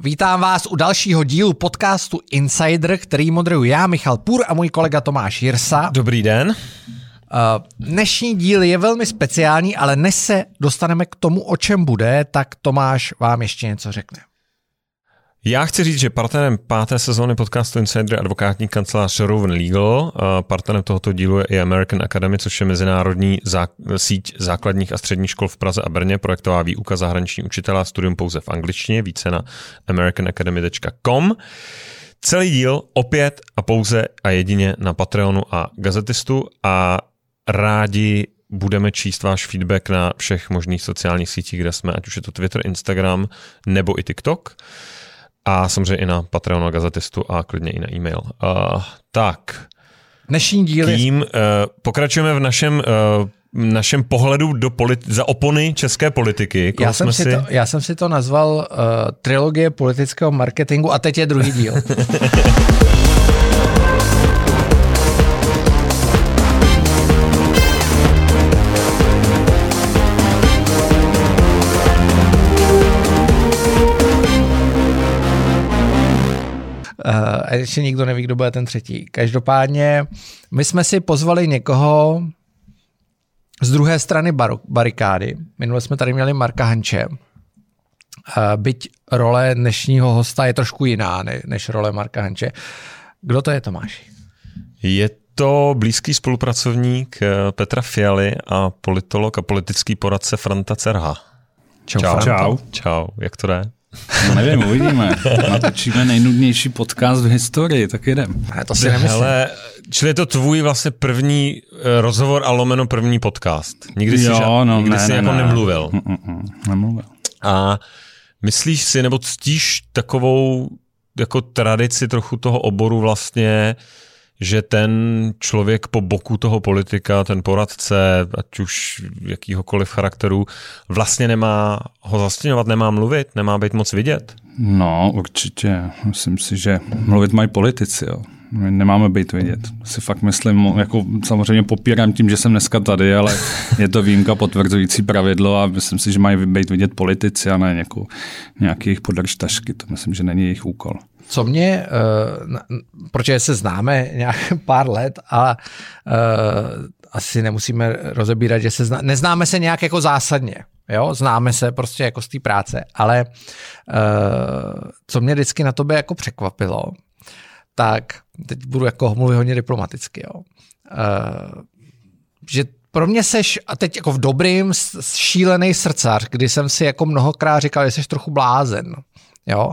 Vítám vás u dalšího dílu podcastu Insider, který moderuju já, Michal Půr a můj kolega Tomáš Jirsa. Dobrý den. Dnešní díl je velmi speciální, ale než se dostaneme k tomu, o čem bude, tak Tomáš vám ještě něco řekne. Já chci říct, že partnerem páté sezóny podcastu Insider je advokátní kancelář Rowan Legal. Partnerem tohoto dílu je i American Academy, což je mezinárodní zá, síť základních a středních škol v Praze a Brně, projektová výuka zahraniční učitela, studium pouze v angličtině, více na americanacademy.com. Celý díl opět a pouze a jedině na Patreonu a Gazetistu a rádi budeme číst váš feedback na všech možných sociálních sítích, kde jsme, ať už je to Twitter, Instagram nebo i TikTok a samozřejmě i na Patreonu a Gazetistu a klidně i na e-mail. Uh, tak. Dnešní díl Tím uh, pokračujeme v našem uh, našem pohledu do politi- za opony české politiky. Já jsem, si to, já jsem si to nazval uh, trilogie politického marketingu a teď je druhý díl. ještě nikdo neví, kdo bude ten třetí. Každopádně my jsme si pozvali někoho z druhé strany bar- barikády. Minule jsme tady měli Marka Hanče. Byť role dnešního hosta je trošku jiná než role Marka Hanče. Kdo to je, Tomáš? Je to blízký spolupracovník eh, Petra Fialy a politolog a politický poradce Franta Cerha. Čau. Čau. Čau. Čau. Jak to jde? No nevím, uvidíme. Natočíme nejnudnější podcast v historii, tak jedem. A to si nemyslím. Hele, čili je to tvůj vlastně první eh, rozhovor a lomeno první podcast. Nikdy jsi, Jo, ža- no, nikdy ne, jsi ne, jako ne. nemluvil. Mm-mm, nemluvil. A myslíš si, nebo ctíš takovou jako tradici trochu toho oboru vlastně, že ten člověk po boku toho politika, ten poradce, ať už jakýhokoliv charakteru, vlastně nemá ho zastěňovat, nemá mluvit, nemá být moc vidět? No, určitě. Myslím si, že mluvit mají politici, jo. My nemáme být vidět. Si fakt myslím, jako samozřejmě popírám tím, že jsem dneska tady, ale je to výjimka potvrzující pravidlo a myslím si, že mají být vidět politici a ne nějakou, nějaký jejich podržtašky. To myslím, že není jejich úkol. Co mě, uh, protože se známe nějak pár let a uh, asi nemusíme rozebírat, že se zná, neznáme se nějak jako zásadně, jo, známe se prostě jako z té práce, ale uh, co mě vždycky na tobě jako překvapilo, tak teď budu jako mluvit hodně diplomaticky, jo, že pro mě seš, a teď jako v dobrým, šílený srdcař, kdy jsem si jako mnohokrát říkal, že jsi trochu blázen. Jo?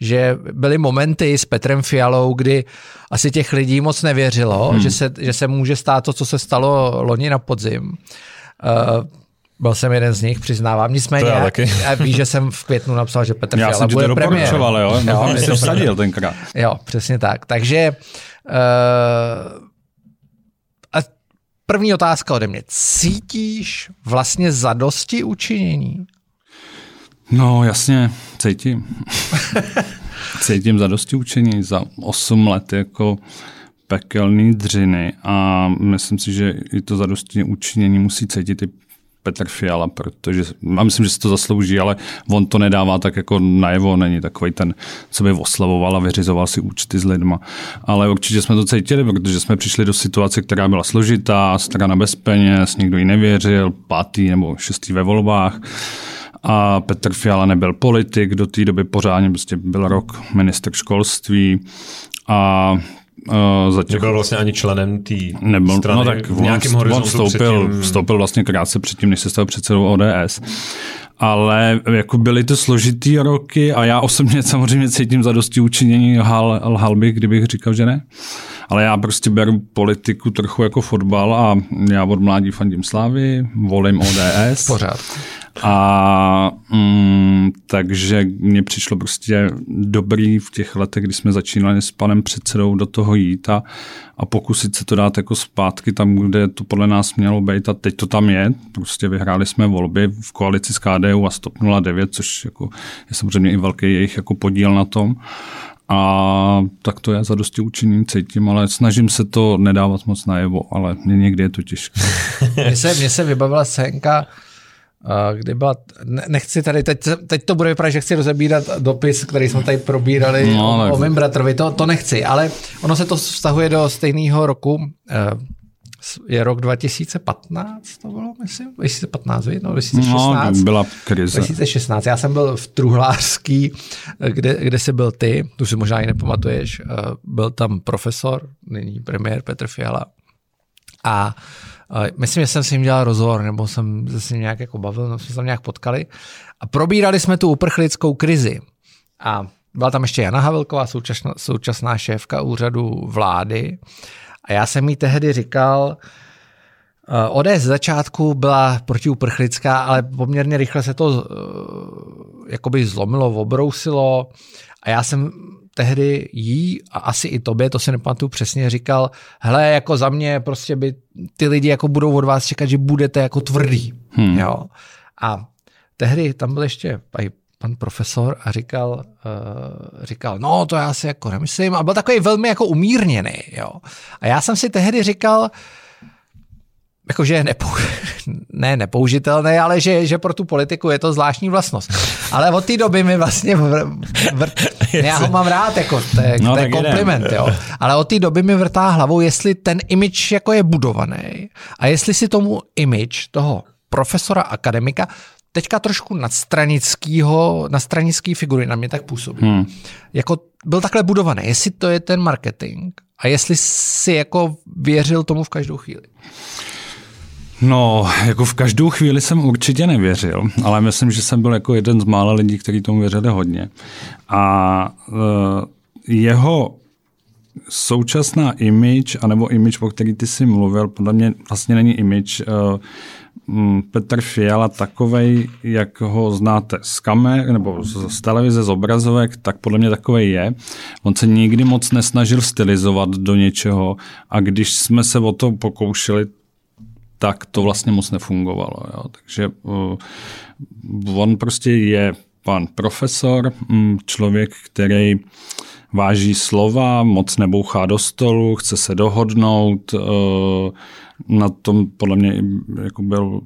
Že byly momenty s Petrem Fialou, kdy asi těch lidí moc nevěřilo, hmm. že, se, že se může stát to, co se stalo loni na podzim. Uh, byl jsem jeden z nich, přiznávám. Nicméně, já taky. víš, že jsem v květnu napsal, že Petr Já Fiala jsem bude to premiér. jo? jo No, jsi to- vsadil tenkrát. Jo, přesně tak. Takže uh, a první otázka ode mě. Cítíš vlastně zadosti učinění? No jasně, cítím. cítím za dosti učení za 8 let jako pekelný dřiny a myslím si, že i to za dosti učinění musí cítit i Petr Fiala, protože já myslím, že si to zaslouží, ale on to nedává tak jako najevo, není takový ten, co by oslavoval a vyřizoval si účty s lidma. Ale určitě jsme to cítili, protože jsme přišli do situace, která byla složitá, strana bez peněz, nikdo ji nevěřil, pátý nebo šestý ve volbách a Petr Fiala nebyl politik, do té doby pořádně prostě byl rok minister školství a Uh, za těch, Nebyl vlastně ani členem té nebyl, strany no tak v nějakém on, on horizontu vstoupil, předtím. vstoupil vlastně krátce předtím, než se stal předsedou ODS. Ale jako byly to složitý roky a já osobně samozřejmě cítím za dosti učinění, lhal, lhal bych, kdybych říkal, že ne. Ale já prostě beru politiku trochu jako fotbal a já od mládí fandím Slávy, volím ODS. Pořád. A mm, takže mně přišlo prostě dobrý v těch letech, kdy jsme začínali s panem předsedou do toho jít a, a pokusit se to dát jako zpátky tam, kde to podle nás mělo být a teď to tam je. Prostě vyhráli jsme volby v koalici s KDU a Stop 09, což jako je samozřejmě i velký jejich jako podíl na tom. A tak to já za dosti učiním cítím, ale snažím se to nedávat moc najevo, ale někdy je to těžké. Mně se, se vybavila scénka, kdy byla, nechci tady, teď, teď to bude vypadat, že chci rozebírat dopis, který jsme tady probírali no, o, o mém bratrovi, to, to nechci, ale ono se to vztahuje do stejného roku, je rok 2015, to bylo, myslím, 2015, no, 2016. No, byla krize. 2016, já jsem byl v Truhlářský, kde, kde jsi byl ty, tu si možná i nepamatuješ, eh, byl tam profesor, nyní premiér Petr Fiala. A uh, myslím, že jsem s ním dělal rozhovor, nebo jsem se s ním nějak jako bavil, no jsme se tam nějak potkali. A probírali jsme tu uprchlickou krizi. A byla tam ještě Jana Havelková, současná, současná šéfka úřadu vlády. A já jsem jí tehdy říkal, eh, ODS z začátku byla protiuprchlická, ale poměrně rychle se to eh, jakoby zlomilo, obrousilo a já jsem tehdy jí a asi i tobě, to si nepamatuju přesně, říkal, hele, jako za mě prostě by ty lidi jako budou od vás čekat, že budete jako tvrdý. Hmm. Jo. A tehdy tam byl ještě pan profesor a říkal, uh, říkal, no to já si jako nemyslím a byl takový velmi jako umírněný, jo. A já jsem si tehdy říkal, jakože je nepou, ne nepoužitelný, ale že, že pro tu politiku je to zvláštní vlastnost. Ale od té doby mi vlastně, vr, vr, já ho mám rád, jako, to je, no, to je kompliment, jo. ale od té doby mi vrtá hlavou, jestli ten image jako je budovaný a jestli si tomu image toho profesora akademika teďka trošku nadstranického, na stranický figury na mě tak působí. Hmm. Jako byl takhle budovaný, jestli to je ten marketing a jestli si jako věřil tomu v každou chvíli. No, jako v každou chvíli jsem určitě nevěřil, ale myslím, že jsem byl jako jeden z mála lidí, kteří tomu věřili hodně. A uh, jeho současná image, anebo image, o který ty jsi mluvil, podle mě vlastně není image, uh, Mm, Petr Fiala takovej, jak ho znáte z kamer nebo z, z televize, z obrazovek, tak podle mě takovej je. On se nikdy moc nesnažil stylizovat do něčeho a když jsme se o to pokoušeli, tak to vlastně moc nefungovalo. Jo. Takže uh, on prostě je pan profesor, um, člověk, který váží slova, moc nebouchá do stolu, chce se dohodnout, uh, na tom podle mě jako byl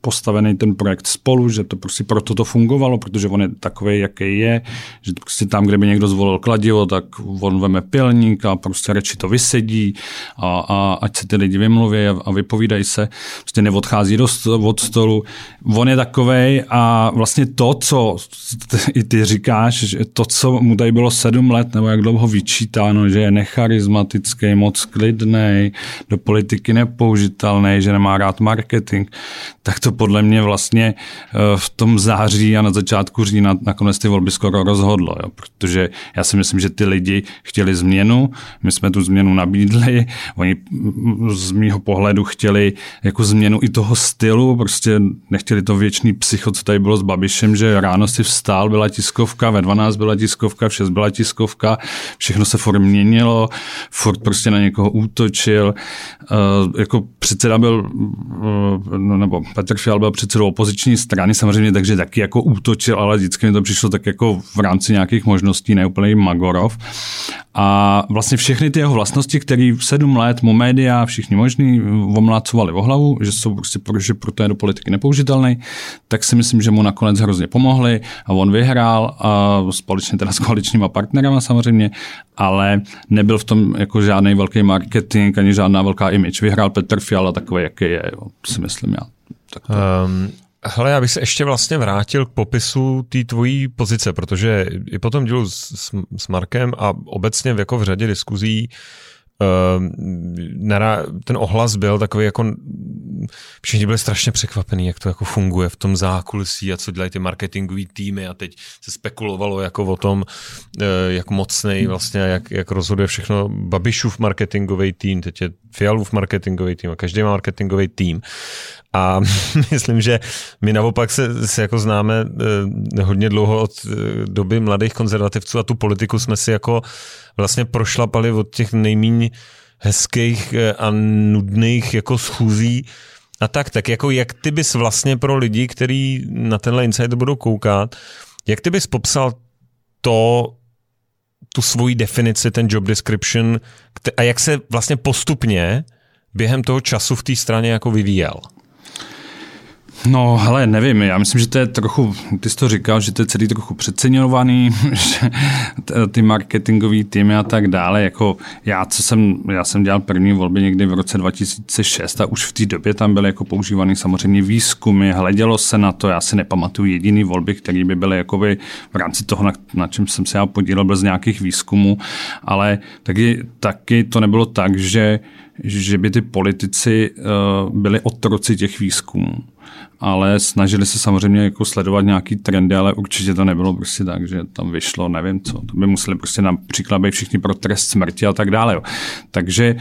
postavený ten projekt spolu, že to prostě proto to fungovalo, protože on je takový, jaký je, že prostě tam, kde by někdo zvolil kladivo, tak on veme pilník a prostě radši to vysedí a, a ať se ty lidi vymluví a vypovídají se, prostě neodchází do, od stolu. On je takový a vlastně to, co i ty říkáš, že to, co mu tady bylo sedm let, nebo jak dlouho vyčítáno, že je necharizmatický, moc klidný, do politiky nepoužitelný, že nemá rád marketing, tak to podle mě vlastně eh, v tom září a na začátku října nakonec ty volby skoro rozhodlo, jo, protože já si myslím, že ty lidi chtěli změnu, my jsme tu změnu nabídli, oni z mýho pohledu chtěli jako změnu i toho stylu, prostě nechtěli to věčný psycho, co tady bylo s Babišem, že ráno si vstál, byla tiskovka, ve 12 byla tiskovka, v 6 byla tiskovka, všechno se furt měnilo, furt prostě na někoho útočil, jako předseda byl, uh, nebo Petr Fial byl předsedou opoziční strany samozřejmě, takže taky jako útočil, ale vždycky mi to přišlo tak jako v rámci nějakých možností, neúplný Magorov. A vlastně všechny ty jeho vlastnosti, které sedm let mu média, všichni možní omlácovali o hlavu, že jsou prostě, že proto je do politiky nepoužitelný, tak si myslím, že mu nakonec hrozně pomohli a on vyhrál a společně teda s koaličníma partnerama samozřejmě, ale nebyl v tom jako žádný velký marketing ani žádná velká image. Vyhrál Petr Fiala takový, jaký je, jo, si myslím já. Tak to... um, Hele, já bych se ještě vlastně vrátil k popisu té tvojí pozice, protože i po tom dílu s, s Markem a obecně jako v řadě diskuzí uh, ten ohlas byl takový jako všichni byli strašně překvapení, jak to jako funguje v tom zákulisí a co dělají ty marketingové týmy a teď se spekulovalo jako o tom, uh, jak mocnej vlastně, jak, jak rozhoduje všechno Babišův marketingový tým, teď je Fialův marketingový tým a každý má marketingový tým. A myslím, že my naopak se, se jako známe eh, hodně dlouho od eh, doby mladých konzervativců a tu politiku jsme si jako vlastně prošlapali od těch nejméně hezkých eh, a nudných jako schůzí. A tak, tak jako jak ty bys vlastně pro lidi, kteří na tenhle insight budou koukat, jak ty bys popsal to, tu svoji definici, ten job description a jak se vlastně postupně během toho času v té straně jako vyvíjel? No, hele, nevím, já myslím, že to je trochu, ty jsi to říkal, že to je celý trochu přeceňovaný, že ty marketingové týmy a tak dále, jako já, co jsem, já jsem dělal první volby někdy v roce 2006 a už v té době tam byly jako používaný samozřejmě výzkumy, hledělo se na to, já si nepamatuju jediný volby, které by byly jakoby v rámci toho, na, na čem jsem se já podílel bez nějakých výzkumů, ale taky, taky to nebylo tak, že že by ty politici uh, byli otroci těch výzkumů ale snažili se samozřejmě jako sledovat nějaký trendy, ale určitě to nebylo prostě tak, že tam vyšlo, nevím co, to by museli prostě například být všichni pro trest smrti a tak dále. Jo. Takže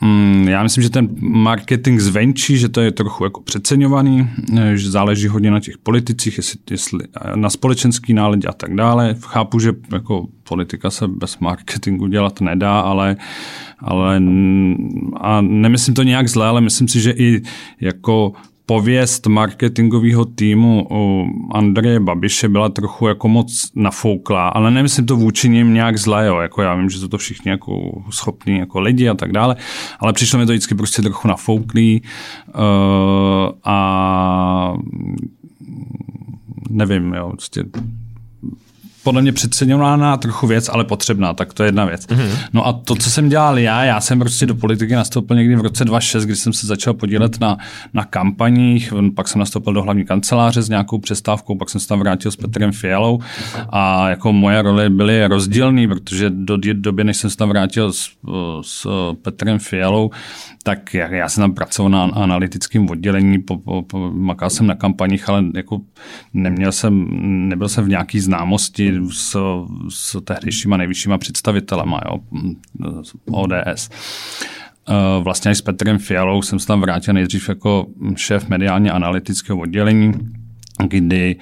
mm, já myslím, že ten marketing zvenčí, že to je trochu jako přeceňovaný, že záleží hodně na těch politicích, jestli, jestli na společenský náladě a tak dále. Chápu, že jako politika se bez marketingu dělat nedá, ale ale a nemyslím to nějak zle, ale myslím si, že i jako pověst marketingového týmu u Andreje Babiše byla trochu jako moc nafouklá, ale nemyslím to vůči ním nějak zlé, jo. Jako já vím, že jsou to všichni jako schopní jako lidi a tak dále, ale přišlo mi to vždycky prostě trochu nafouklý uh, a nevím, jo, prostě podle mě přeceňovaná trochu věc, ale potřebná, tak to je jedna věc. Mm-hmm. No a to, co jsem dělal já, já jsem prostě do politiky nastoupil někdy v roce 2006, kdy jsem se začal podílet na, na kampaních, pak jsem nastoupil do hlavní kanceláře s nějakou přestávkou, pak jsem se tam vrátil s Petrem Fialou a jako moje role byly rozdílné, protože do doby, než jsem se tam vrátil s, s Petrem Fialou, tak já, já jsem tam pracoval na analytickém oddělení, po, po, po, makal jsem na kampaních, ale jako neměl jsem, nebyl jsem v nějaký známosti s, s tehdejšíma nejvyššíma představitelema, jo, ODS. Eh, vlastně i s Petrem Fialou jsem se tam vrátil nejdřív jako šéf mediálně analytického oddělení, kdy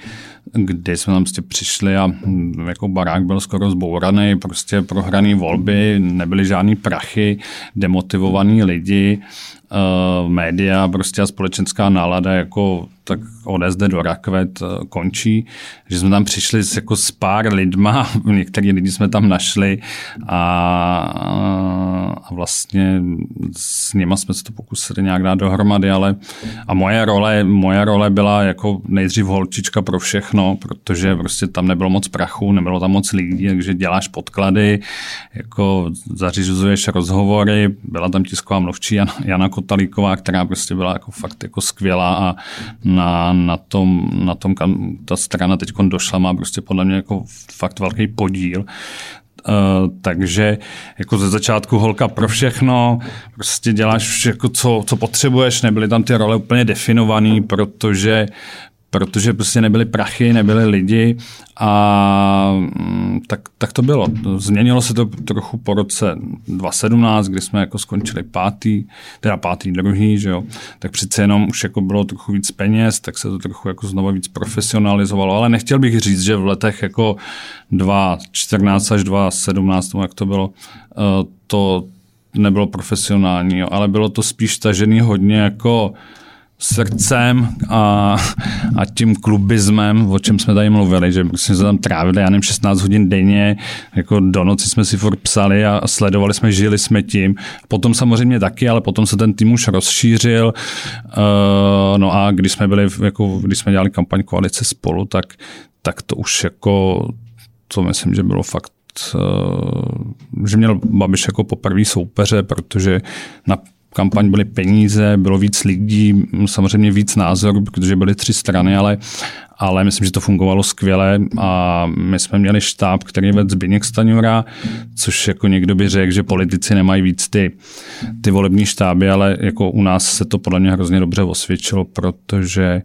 kdy jsme tam prostě přišli a hm, jako barák byl skoro zbouraný, prostě prohraný volby, nebyly žádný prachy, demotivovaní lidi, uh, média prostě a společenská nálada jako tak ODS jde do rakvet, eh, končí, že jsme tam přišli s, jako s pár lidma, některý lidi jsme tam našli a, a vlastně s nima jsme se to pokusili nějak dát dohromady, ale a moje role, moje role byla jako nejdřív holčička pro všechno, protože prostě tam nebylo moc prachu, nebylo tam moc lidí, takže děláš podklady, jako zařizuješ rozhovory, byla tam tisková mluvčí Jana, Jana Kotalíková, která prostě byla jako fakt jako skvělá a na, na tom, na tom, kam ta strana teď došla, má prostě podle mě jako fakt velký podíl. Uh, takže jako ze začátku holka pro všechno, prostě děláš jako co, co potřebuješ, nebyly tam ty role úplně definované, protože protože prostě nebyly prachy, nebyly lidi a mm, tak, tak to bylo. Změnilo se to trochu po roce 2017, kdy jsme jako skončili pátý, teda pátý druhý, že jo, tak přece jenom už jako bylo trochu víc peněz, tak se to trochu jako znovu víc profesionalizovalo, ale nechtěl bych říct, že v letech jako 2014 až 2017, jak to bylo, eh, to nebylo profesionální, jo, ale bylo to spíš tažený hodně jako srdcem a, a tím klubismem, o čem jsme tady mluvili, že jsme se tam trávili, já nevím, 16 hodin denně, jako do noci jsme si furt psali a sledovali jsme, žili jsme tím. Potom samozřejmě taky, ale potom se ten tým už rozšířil. Uh, no a když jsme byli, jako, když jsme dělali kampaň koalice spolu, tak, tak to už jako, to myslím, že bylo fakt uh, že měl Babiš jako poprvý soupeře, protože na kampaň byly peníze, bylo víc lidí, samozřejmě víc názorů, protože byly tři strany, ale, ale myslím, že to fungovalo skvěle a my jsme měli štáb, který vedl Zbigněk Staňura, což jako někdo by řekl, že politici nemají víc ty, ty volební štáby, ale jako u nás se to podle mě hrozně dobře osvědčilo, protože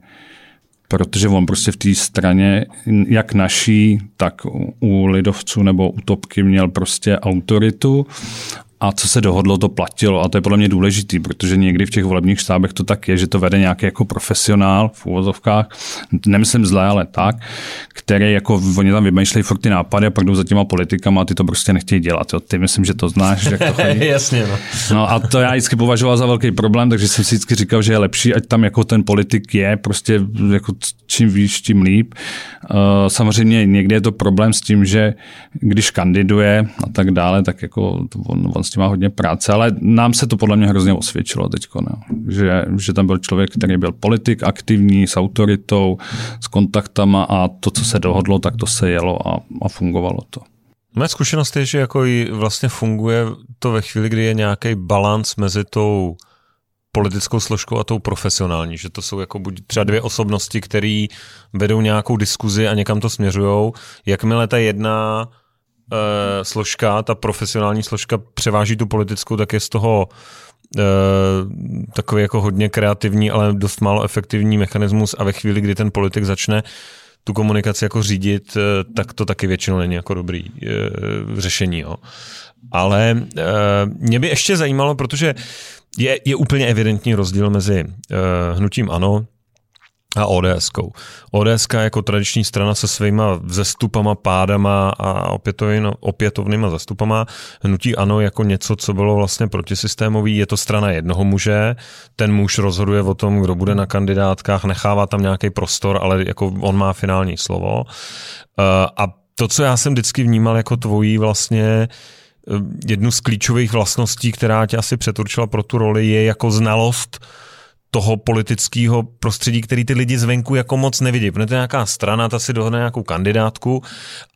protože on prostě v té straně, jak naší, tak u lidovců nebo u topky měl prostě autoritu a co se dohodlo, to platilo. A to je podle mě důležitý, protože někdy v těch volebních štábech to tak je, že to vede nějaký jako profesionál v úvozovkách, nemyslím zlé, ale tak, který jako oni tam vymýšlejí furt ty nápady a pak jdou za těma politikama a ty to prostě nechtějí dělat. Jo. Ty myslím, že to znáš, jak to chodí. Jasně, no. no. a to já vždycky považoval za velký problém, takže jsem si vždycky říkal, že je lepší, ať tam jako ten politik je, prostě jako čím víš, tím líp. Uh, samozřejmě někdy je to problém s tím, že když kandiduje a tak dále, tak jako on, on s tím má hodně práce, ale nám se to podle mě hrozně osvědčilo teď, no. že, že tam byl člověk, který byl politik, aktivní, s autoritou, s kontaktama a to, co se dohodlo, tak to se jelo a, a fungovalo to. Moje zkušenost je, že jako vlastně funguje to ve chvíli, kdy je nějaký balans mezi tou politickou složkou a tou profesionální, že to jsou jako buď třeba dvě osobnosti, které vedou nějakou diskuzi a někam to směřují. Jakmile ta jedna e, složka, ta profesionální složka převáží tu politickou, tak je z toho e, takový jako hodně kreativní, ale dost málo efektivní mechanismus a ve chvíli, kdy ten politik začne tu komunikaci jako řídit, e, tak to taky většinou není jako dobrý řešení. Jo. Ale e, mě by ještě zajímalo, protože je, je úplně evidentní rozdíl mezi uh, hnutím ANO a ODS. -kou. ODS jako tradiční strana se svýma vzestupama, pádama a opětovnýma zastupama. Hnutí ANO jako něco, co bylo vlastně protisystémový. Je to strana jednoho muže. Ten muž rozhoduje o tom, kdo bude na kandidátkách, nechává tam nějaký prostor, ale jako on má finální slovo. Uh, a to, co já jsem vždycky vnímal jako tvojí vlastně Eh, jednu z klíčových vlastností, která tě asi přeturčila pro tu roli, je jako znalost toho politického prostředí, který ty lidi zvenku jako moc nevidí. Protože to je nějaká strana, ta si dohodne nějakou kandidátku,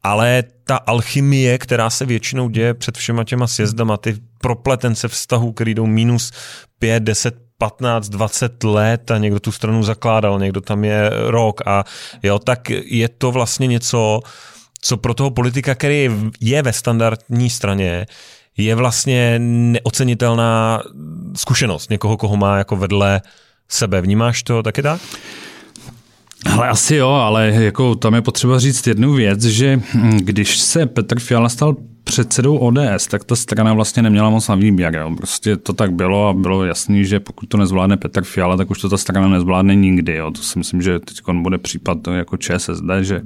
ale ta alchymie, která se většinou děje před všema těma sjezdama, ty propletence vztahů, který jdou minus 5, 10, 15, 20 let a někdo tu stranu zakládal, někdo tam je rok a jo, tak je to vlastně něco, co pro toho politika, který je ve standardní straně, je vlastně neocenitelná zkušenost někoho, koho má jako vedle sebe. Vnímáš to taky tak? Ale asi jo, ale jako tam je potřeba říct jednu věc, že když se Petr Fiala stal předsedou ODS, tak ta strana vlastně neměla moc na výběr. Jo. Prostě to tak bylo a bylo jasný, že pokud to nezvládne Petr Fiala, tak už to ta strana nezvládne nikdy. Jo. To si myslím, že teď bude případ jako ČSSD, že,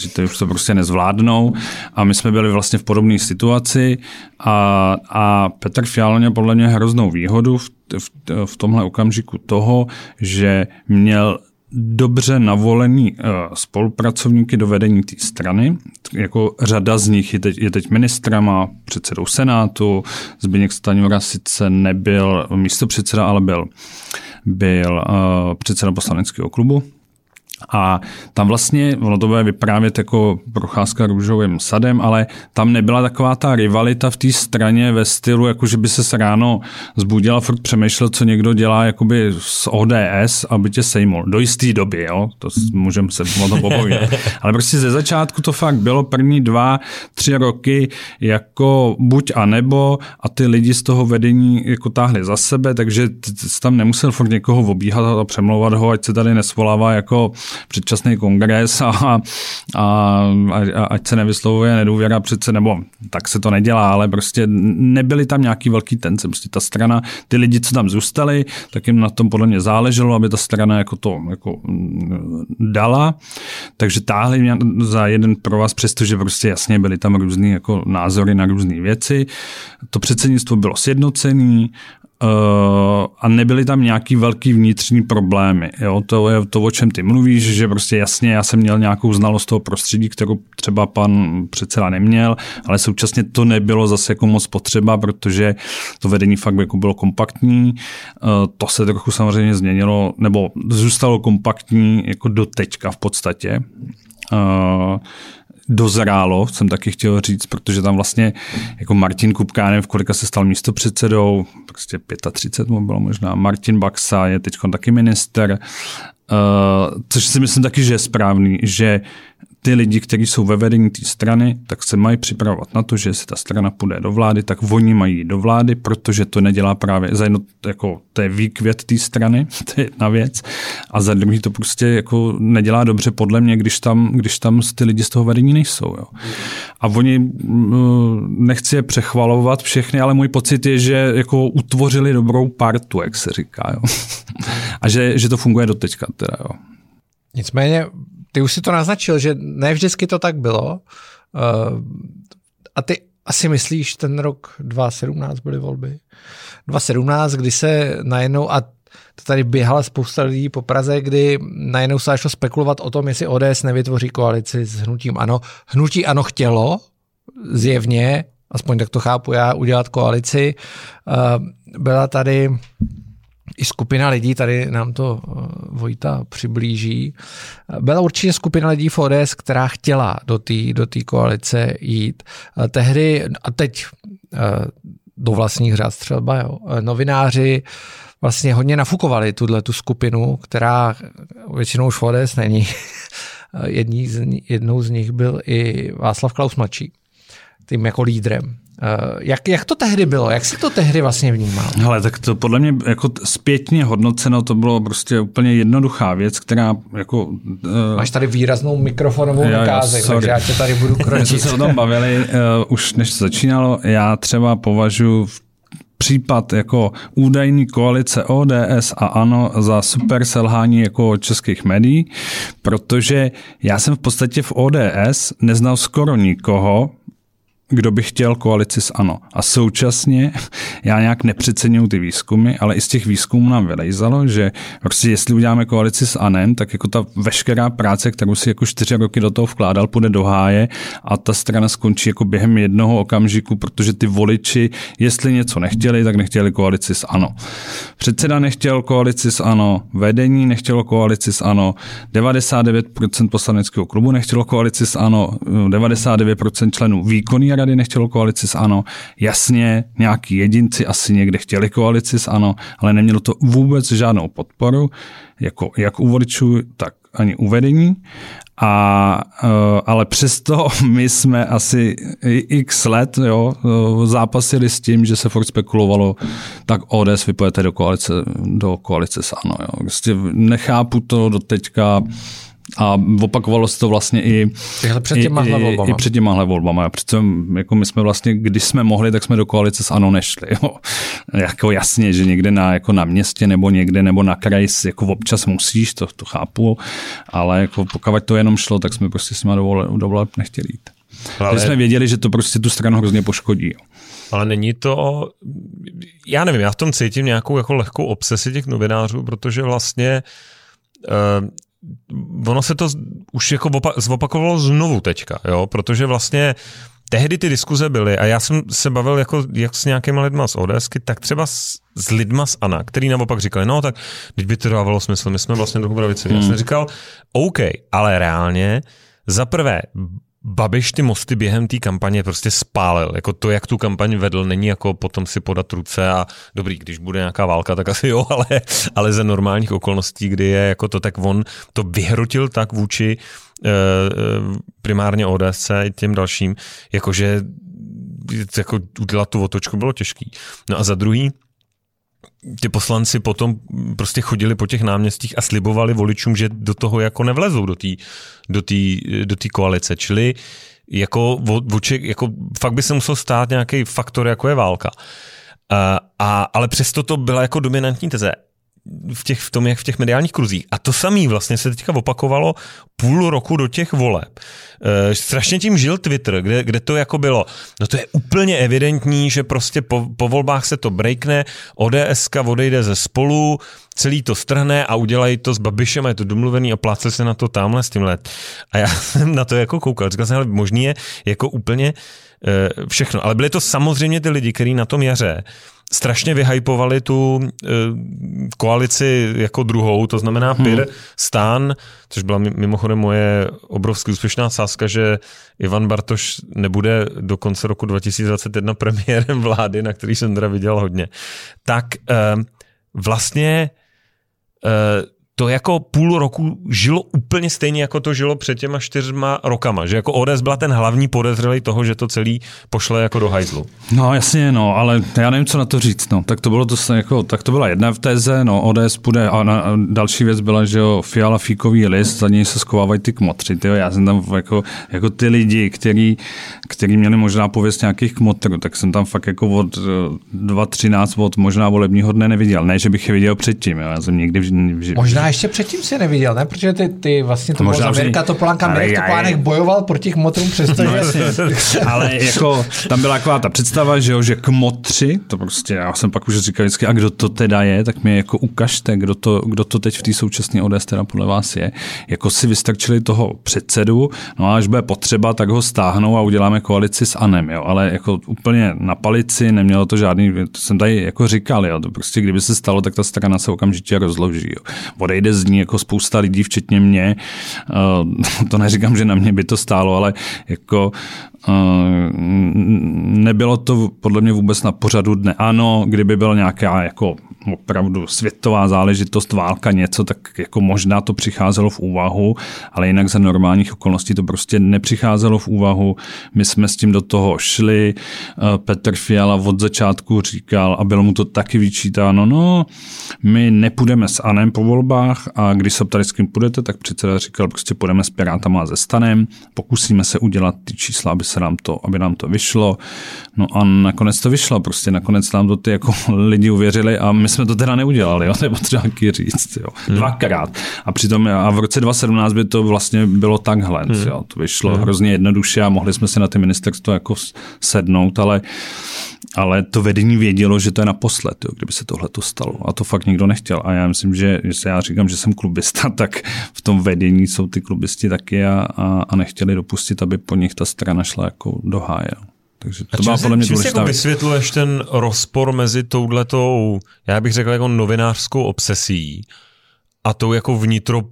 že to už to prostě nezvládnou. A my jsme byli vlastně v podobné situaci a, a Petr Fiala měl podle mě hroznou výhodu v, v, v tomhle okamžiku toho, že měl dobře navolení eh, spolupracovníky do vedení té strany. Jako řada z nich je teď, je teď ministrama, předsedou Senátu. Zbigněk Staňura sice nebyl místo předseda, ale byl, byl uh, předseda poslaneckého klubu. A tam vlastně, ono to bude vyprávět jako procházka růžovým sadem, ale tam nebyla taková ta rivalita v té straně ve stylu, jako že by se ráno zbudil a furt přemýšlel, co někdo dělá jakoby z ODS, aby tě sejmul. Do jisté doby, jo, to můžeme se o tom popovídat. Ale prostě ze začátku to fakt bylo první dva, tři roky jako buď a nebo a ty lidi z toho vedení jako táhli za sebe, takže tam nemusel furt někoho obíhat a přemlouvat ho, ať se tady nesvolává jako předčasný kongres a, a, a ať se nevyslovuje nedůvěra přece, nebo tak se to nedělá, ale prostě nebyly tam nějaký velký tence. Prostě ta strana, ty lidi, co tam zůstali, tak jim na tom podle mě záleželo, aby ta strana jako to jako mm, dala. Takže táhli mě za jeden pro vás, přestože prostě jasně byly tam různé jako názory na různé věci. To předsednictvo bylo sjednocený, Uh, a nebyly tam nějaký velký vnitřní problémy. Jo? To je to, o čem ty mluvíš, že prostě jasně já jsem měl nějakou znalost toho prostředí, kterou třeba pan předseda neměl, ale současně to nebylo zase jako moc potřeba, protože to vedení fakt jako bylo kompaktní. Uh, to se trochu samozřejmě změnilo, nebo zůstalo kompaktní jako do teďka v podstatě. Dozrálo, jsem taky chtěl říct, protože tam vlastně jako Martin Kupka, v kolika se stal místo předsedou, prostě 35 mu bylo možná, Martin Baxa je teď taky minister, Uh, což si myslím taky, že je správný, že ty lidi, kteří jsou ve vedení té strany, tak se mají připravovat na to, že jestli ta strana půjde do vlády, tak oni mají do vlády, protože to nedělá právě za jedno, jako to je výkvět té strany, to je jedna věc, a za druhý to prostě jako nedělá dobře podle mě, když tam, když tam ty lidi z toho vedení nejsou. Jo. A oni, nechci je přechvalovat všechny, ale můj pocit je, že jako utvořili dobrou partu, jak se říká. Jo. A že, že to funguje do teďka. Teda, jo. Nicméně ty už si to naznačil, že ne vždycky to tak bylo. Uh, a ty asi myslíš, ten rok 2017 byly volby? 2017, kdy se najednou, a to tady běhala spousta lidí po Praze, kdy najednou se začalo spekulovat o tom, jestli ODS nevytvoří koalici s hnutím ANO. Hnutí ANO chtělo, zjevně, aspoň tak to chápu já, udělat koalici. Byla tady i skupina lidí, tady nám to Vojta přiblíží, byla určitě skupina lidí v ODS, která chtěla do té do koalice jít. Tehdy, a teď do vlastních řád třeba, jo, novináři vlastně hodně nafukovali tuhle tu skupinu, která většinou už ODS není. Jední z, jednou z nich byl i Václav Klaus mladší, tím jako lídrem. Jak, jak to tehdy bylo? Jak si to tehdy vlastně vnímal? Ale tak to podle mě jako zpětně hodnoceno, to bylo prostě úplně jednoduchá věc, která jako... Uh, Máš tady výraznou mikrofonovou ukázek, takže já tě tady budu kročit. My jsme se o tom bavili uh, už než začínalo. Já třeba považuji v případ jako údajný koalice ODS a ANO za super selhání jako českých médií, protože já jsem v podstatě v ODS neznal skoro nikoho, kdo by chtěl koalici s ANO. A současně já nějak nepřeceňuju ty výzkumy, ale i z těch výzkumů nám vylejzalo, že prostě jestli uděláme koalici s ANEM, tak jako ta veškerá práce, kterou si jako čtyři roky do toho vkládal, půjde do háje a ta strana skončí jako během jednoho okamžiku, protože ty voliči, jestli něco nechtěli, tak nechtěli koalici s ANO. Předseda nechtěl koalici s ANO, vedení nechtělo koalici s ANO, 99% poslaneckého klubu nechtělo koalici s ANO, 99% členů výkonní rady nechtělo koalici s ANO. Jasně, nějaký jedinci asi někde chtěli koalici s ANO, ale nemělo to vůbec žádnou podporu, jako jak u voličů, tak ani uvedení. A, e, ale přesto my jsme asi x let jo, e, zápasili s tím, že se furt spekulovalo, tak ODS vypojete do koalice, do koalice s ANO. Jo. Prostě nechápu to do teďka, a opakovalo se to vlastně i, před těma i, volbama. i před těma volbama. Přece, jako my jsme vlastně, když jsme mohli, tak jsme do koalice s ANO nešli. Jo. Jako jasně, že někde na, jako na městě nebo někde nebo na kraji jako občas musíš, to, to chápu, ale jako pokud to jenom šlo, tak jsme prostě s nimi do voleb nechtěli jít. Ale... jsme věděli, že to prostě tu stranu hrozně poškodí. Jo. Ale není to, já nevím, já v tom cítím nějakou jako lehkou obsesi těch novinářů, protože vlastně uh, ono se to už jako zopakovalo znovu teďka, jo, protože vlastně tehdy ty diskuze byly a já jsem se bavil jako jak s nějakýma lidma z ODSky, tak třeba s, s lidma z ANA, který naopak říkali, no tak teď by to dávalo smysl, my jsme vlastně druhou pravici. Hmm. Já jsem říkal, OK, ale reálně za prvé Babiš ty mosty během té kampaně prostě spálil. Jako to, jak tu kampaň vedl, není jako potom si podat ruce a dobrý, když bude nějaká válka, tak asi jo, ale, ale za normálních okolností, kdy je jako to, tak on to vyhrotil tak vůči eh, eh, primárně ODS i těm dalším, jakože jako udělat tu otočku bylo těžký. No a za druhý, ty poslanci potom prostě chodili po těch náměstích a slibovali voličům, že do toho jako nevlezou do té do tý, do tý koalice. Čili jako, voči, jako fakt by se musel stát nějaký faktor, jako je válka. A, a, ale přesto to byla jako dominantní teze v, těch, v tom, jak v těch mediálních kruzích. A to samé vlastně se teďka opakovalo půl roku do těch voleb. E, strašně tím žil Twitter, kde, kde to jako bylo. No to je úplně evidentní, že prostě po, po volbách se to breakne, ODSka odejde ze spolu, celý to strhne a udělají to s Babišem a je to domluvený a pláce se na to tamhle s tím let. A já jsem na to jako koukal, říkal jsem, ale možný je jako úplně všechno. Ale byly to samozřejmě ty lidi, kteří na tom jaře strašně vyhypovali tu uh, koalici jako druhou, to znamená hmm. PIR, Stán, což byla mimochodem moje obrovsky úspěšná sázka, že Ivan Bartoš nebude do konce roku 2021 premiérem vlády, na který jsem teda viděl hodně. Tak uh, vlastně uh, to jako půl roku žilo úplně stejně, jako to žilo před těma čtyřma rokama. Že jako ODS byla ten hlavní podezřelý toho, že to celý pošle jako do hajzlu. No jasně, no, ale já nevím, co na to říct. No. Tak to bylo to jako, tak to byla jedna v téze, no, ODS půjde a, na, a další věc byla, že jo, fiala fíkový list, za něj se schovávají ty kmotři. Tyjo. Já jsem tam jako, jako ty lidi, který, který měli možná pověst nějakých kmotrů, tak jsem tam fakt jako od 2.13 od možná volebního dne neviděl. Ne, že bych je viděl předtím, jo. já jsem někdy v, v, možná možná ještě předtím si neviděl, ne? Protože ty, ty vlastně to Možná bylo Mirka Topolánka, Mirek já- Topolánek bojoval proti kmotrům, přestože... No, jasně. Ale jako tam byla taková ta představa, že jo, že kmotři, to prostě, já jsem pak už říkal vždycky, a kdo to teda je, tak mi jako ukažte, kdo to, kdo to teď v té současné ODS teda podle vás je. Jako si vystrčili toho předsedu, no a až bude potřeba, tak ho stáhnou a uděláme koalici s Anem, jo. Ale jako úplně na palici nemělo to žádný, to jsem tady jako říkal, jo. To prostě kdyby se stalo, tak ta strana se okamžitě rozloží, jo. Odejde z ní jako spousta lidí, včetně mě. Uh, to neříkám, že na mě by to stálo, ale jako uh, nebylo to podle mě vůbec na pořadu dne. Ano, kdyby byla nějaká jako opravdu světová záležitost, válka, něco, tak jako možná to přicházelo v úvahu, ale jinak za normálních okolností to prostě nepřicházelo v úvahu. My jsme s tím do toho šli, Uh, Petr Fiala od začátku říkal, a bylo mu to taky vyčítáno, no, my nepůjdeme s Anem po volbách a když se ptali, s kým půjdete, tak předseda říkal, prostě půjdeme s Pirátama a ze Stanem, pokusíme se udělat ty čísla, aby se nám to, aby nám to vyšlo. No a nakonec to vyšlo, prostě nakonec nám to ty jako lidi uvěřili a my jsme to teda neudělali, jo, nebo třeba taky říct, jo, hmm. dvakrát. A přitom a v roce 2017 by to vlastně bylo takhle, hmm. jo, to vyšlo hmm. hrozně jednoduše a mohli jsme si na ty ministerstvo jako sednout, ale ale to vedení vědělo, že to je naposled, jo, kdyby se tohle to stalo. A to fakt nikdo nechtěl. A já myslím, že jestli já říkám, že jsem klubista, tak v tom vedení jsou ty klubisti taky a, a, a nechtěli dopustit, aby po nich ta strana šla jako do háje. Takže to byla podle mě důležitá jako vysvětluješ ten rozpor mezi touhletou, já bych řekl jako novinářskou obsesí a tou jako vnitro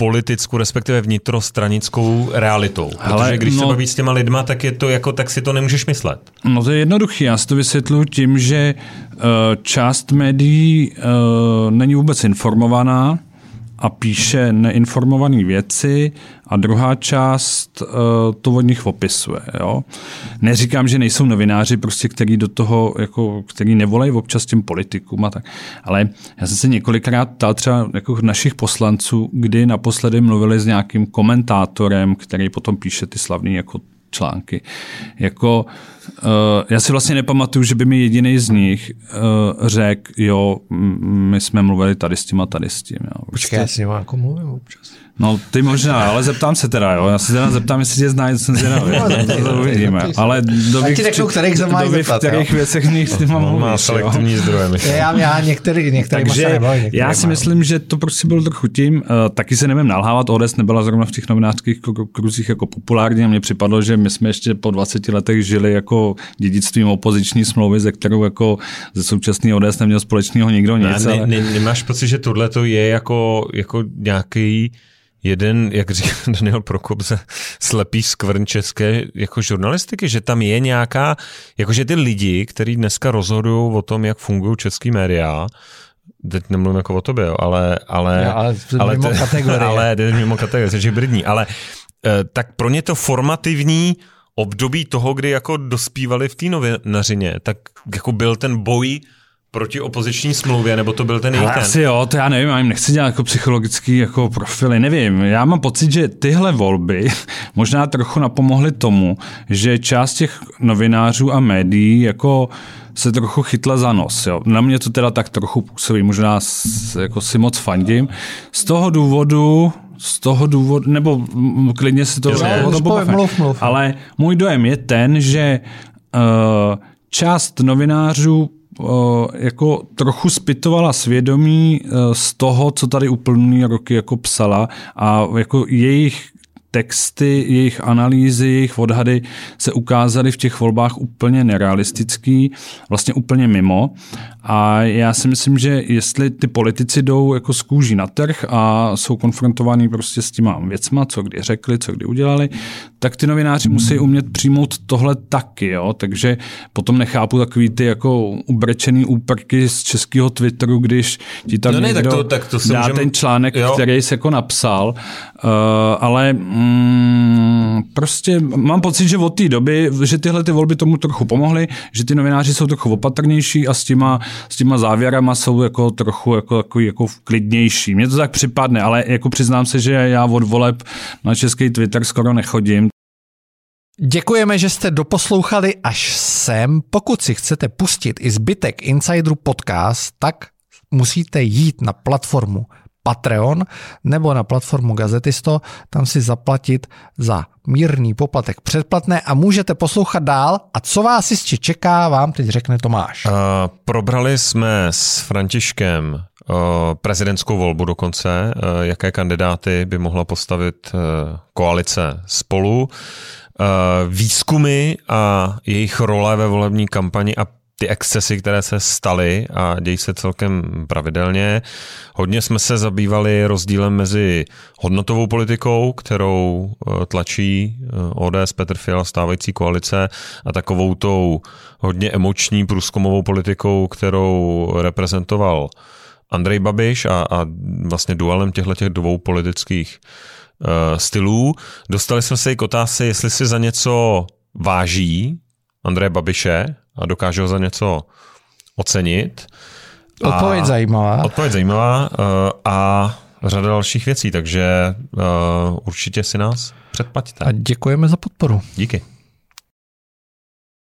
politickou, respektive vnitrostranickou realitou. Protože Hele, když se no- bavíš s těma lidma, tak je to jako, tak si to nemůžeš myslet. No to je jednoduchý, já si to vysvětluji tím, že uh, část médií uh, není vůbec informovaná a píše neinformované věci a druhá část uh, to od nich opisuje. Jo? Neříkám, že nejsou novináři, prostě, který do toho, jako, který nevolají občas těm politikům a tak. Ale já jsem se několikrát ptal třeba jako našich poslanců, kdy naposledy mluvili s nějakým komentátorem, který potom píše ty slavné jako články. Jako, já si vlastně nepamatuju, že by mi jediný z nich uh, řekl, jo, my jsme mluvili tady s tím a tady s tím. Jo. Počkej, já s ním jako mluvím občas. No, ty možná, ale zeptám se teda, jo. Já se teda zeptám, jestli tě znají, co jsem zvědavý. to, to uvidíme. Ale do ti řeknu, kterých se mají do zeptat, v kterých jo. věcech z nich s nima On má selektivní zdroje, myslím. Já, já některý, některý Takže nebavím, některý já si mám. myslím, že to prostě bylo trochu tím. Uh, taky se nevím nalhávat, ODS nebyla zrovna v těch novinářských kru- kruzích jako populární a mně připadlo, že my jsme ještě po 20 letech žili jako dědictvím opoziční smlouvy, ze kterou jako ze současný ODS neměl společného nikdo nic. Ne, ale... ne, ne, nemáš pocit, že tohle to je jako, jako nějaký jeden, jak říká Daniel Prokop, ze slepý skvrn české jako žurnalistiky, že tam je nějaká, jakože ty lidi, kteří dneska rozhodují o tom, jak fungují český média, teď nemluvím jako o tobě, ale, ale, Jo, ale mimo kategorie. ale jde mimo kategorie, je brdní, ale eh, tak pro ně to formativní období toho, kdy jako dospívali v té novinařině, tak jako byl ten boj proti opoziční smlouvě, nebo to byl ten jejich asi jo, to já nevím, já jim nechci dělat jako psychologický jako profily, nevím. Já mám pocit, že tyhle volby možná trochu napomohly tomu, že část těch novinářů a médií jako se trochu chytla za nos. Jo. Na mě to teda tak trochu působí, možná s, jako si moc fandím. Z toho důvodu, z toho důvodu, nebo klidně si to... Jo, to mluv, mluv, mluv. Ale můj dojem je ten, že uh, část novinářů uh, jako trochu spitovala svědomí uh, z toho, co tady uplynulý roky jako psala a jako jejich texty, jejich analýzy, jejich odhady se ukázaly v těch volbách úplně nerealistický, vlastně úplně mimo. A já si myslím, že jestli ty politici jdou jako z kůží na trh a jsou konfrontovaní prostě s těma věcma, co kdy řekli, co kdy udělali, tak ty novináři musí umět přijmout tohle taky, jo? takže potom nechápu takový ty jako ubrečený úprky z českého Twitteru, když ti tam No ne, tak někdo to- tak to dá můžem- ten článek, jo. který jsi jako napsal, uh, ale mm, prostě mám pocit, že od té doby, že tyhle ty volby tomu trochu pomohly, že ty novináři jsou trochu opatrnější a s těma, s těma závěrama jsou jako trochu jako, jako, jako klidnější. Mně to tak připadne, ale jako přiznám se, že já od voleb na český Twitter skoro nechodím, Děkujeme, že jste doposlouchali až sem. Pokud si chcete pustit i zbytek Insideru podcast, tak musíte jít na platformu Patreon nebo na platformu Gazetisto, tam si zaplatit za mírný poplatek předplatné a můžete poslouchat dál. A co vás jistě čeká, vám teď řekne Tomáš. Uh, probrali jsme s Františkem uh, prezidentskou volbu dokonce, uh, jaké kandidáty by mohla postavit uh, koalice spolu. Výzkumy a jejich role ve volební kampani a ty excesy, které se staly a dějí se celkem pravidelně. Hodně jsme se zabývali rozdílem mezi hodnotovou politikou, kterou eh, tlačí eh, ODS, Petr Fiala, stávající koalice a takovou tou hodně emoční průzkumovou politikou, kterou reprezentoval Andrej Babiš a, a vlastně dualem těchto těch dvou politických uh, stylů. Dostali jsme se i k otázce, jestli si za něco váží Andreje Babiše a dokáže ho za něco ocenit. Odpověď zajímavá. Odpověď zajímavá uh, a řada dalších věcí, takže uh, určitě si nás předplaťte. A děkujeme za podporu. Díky.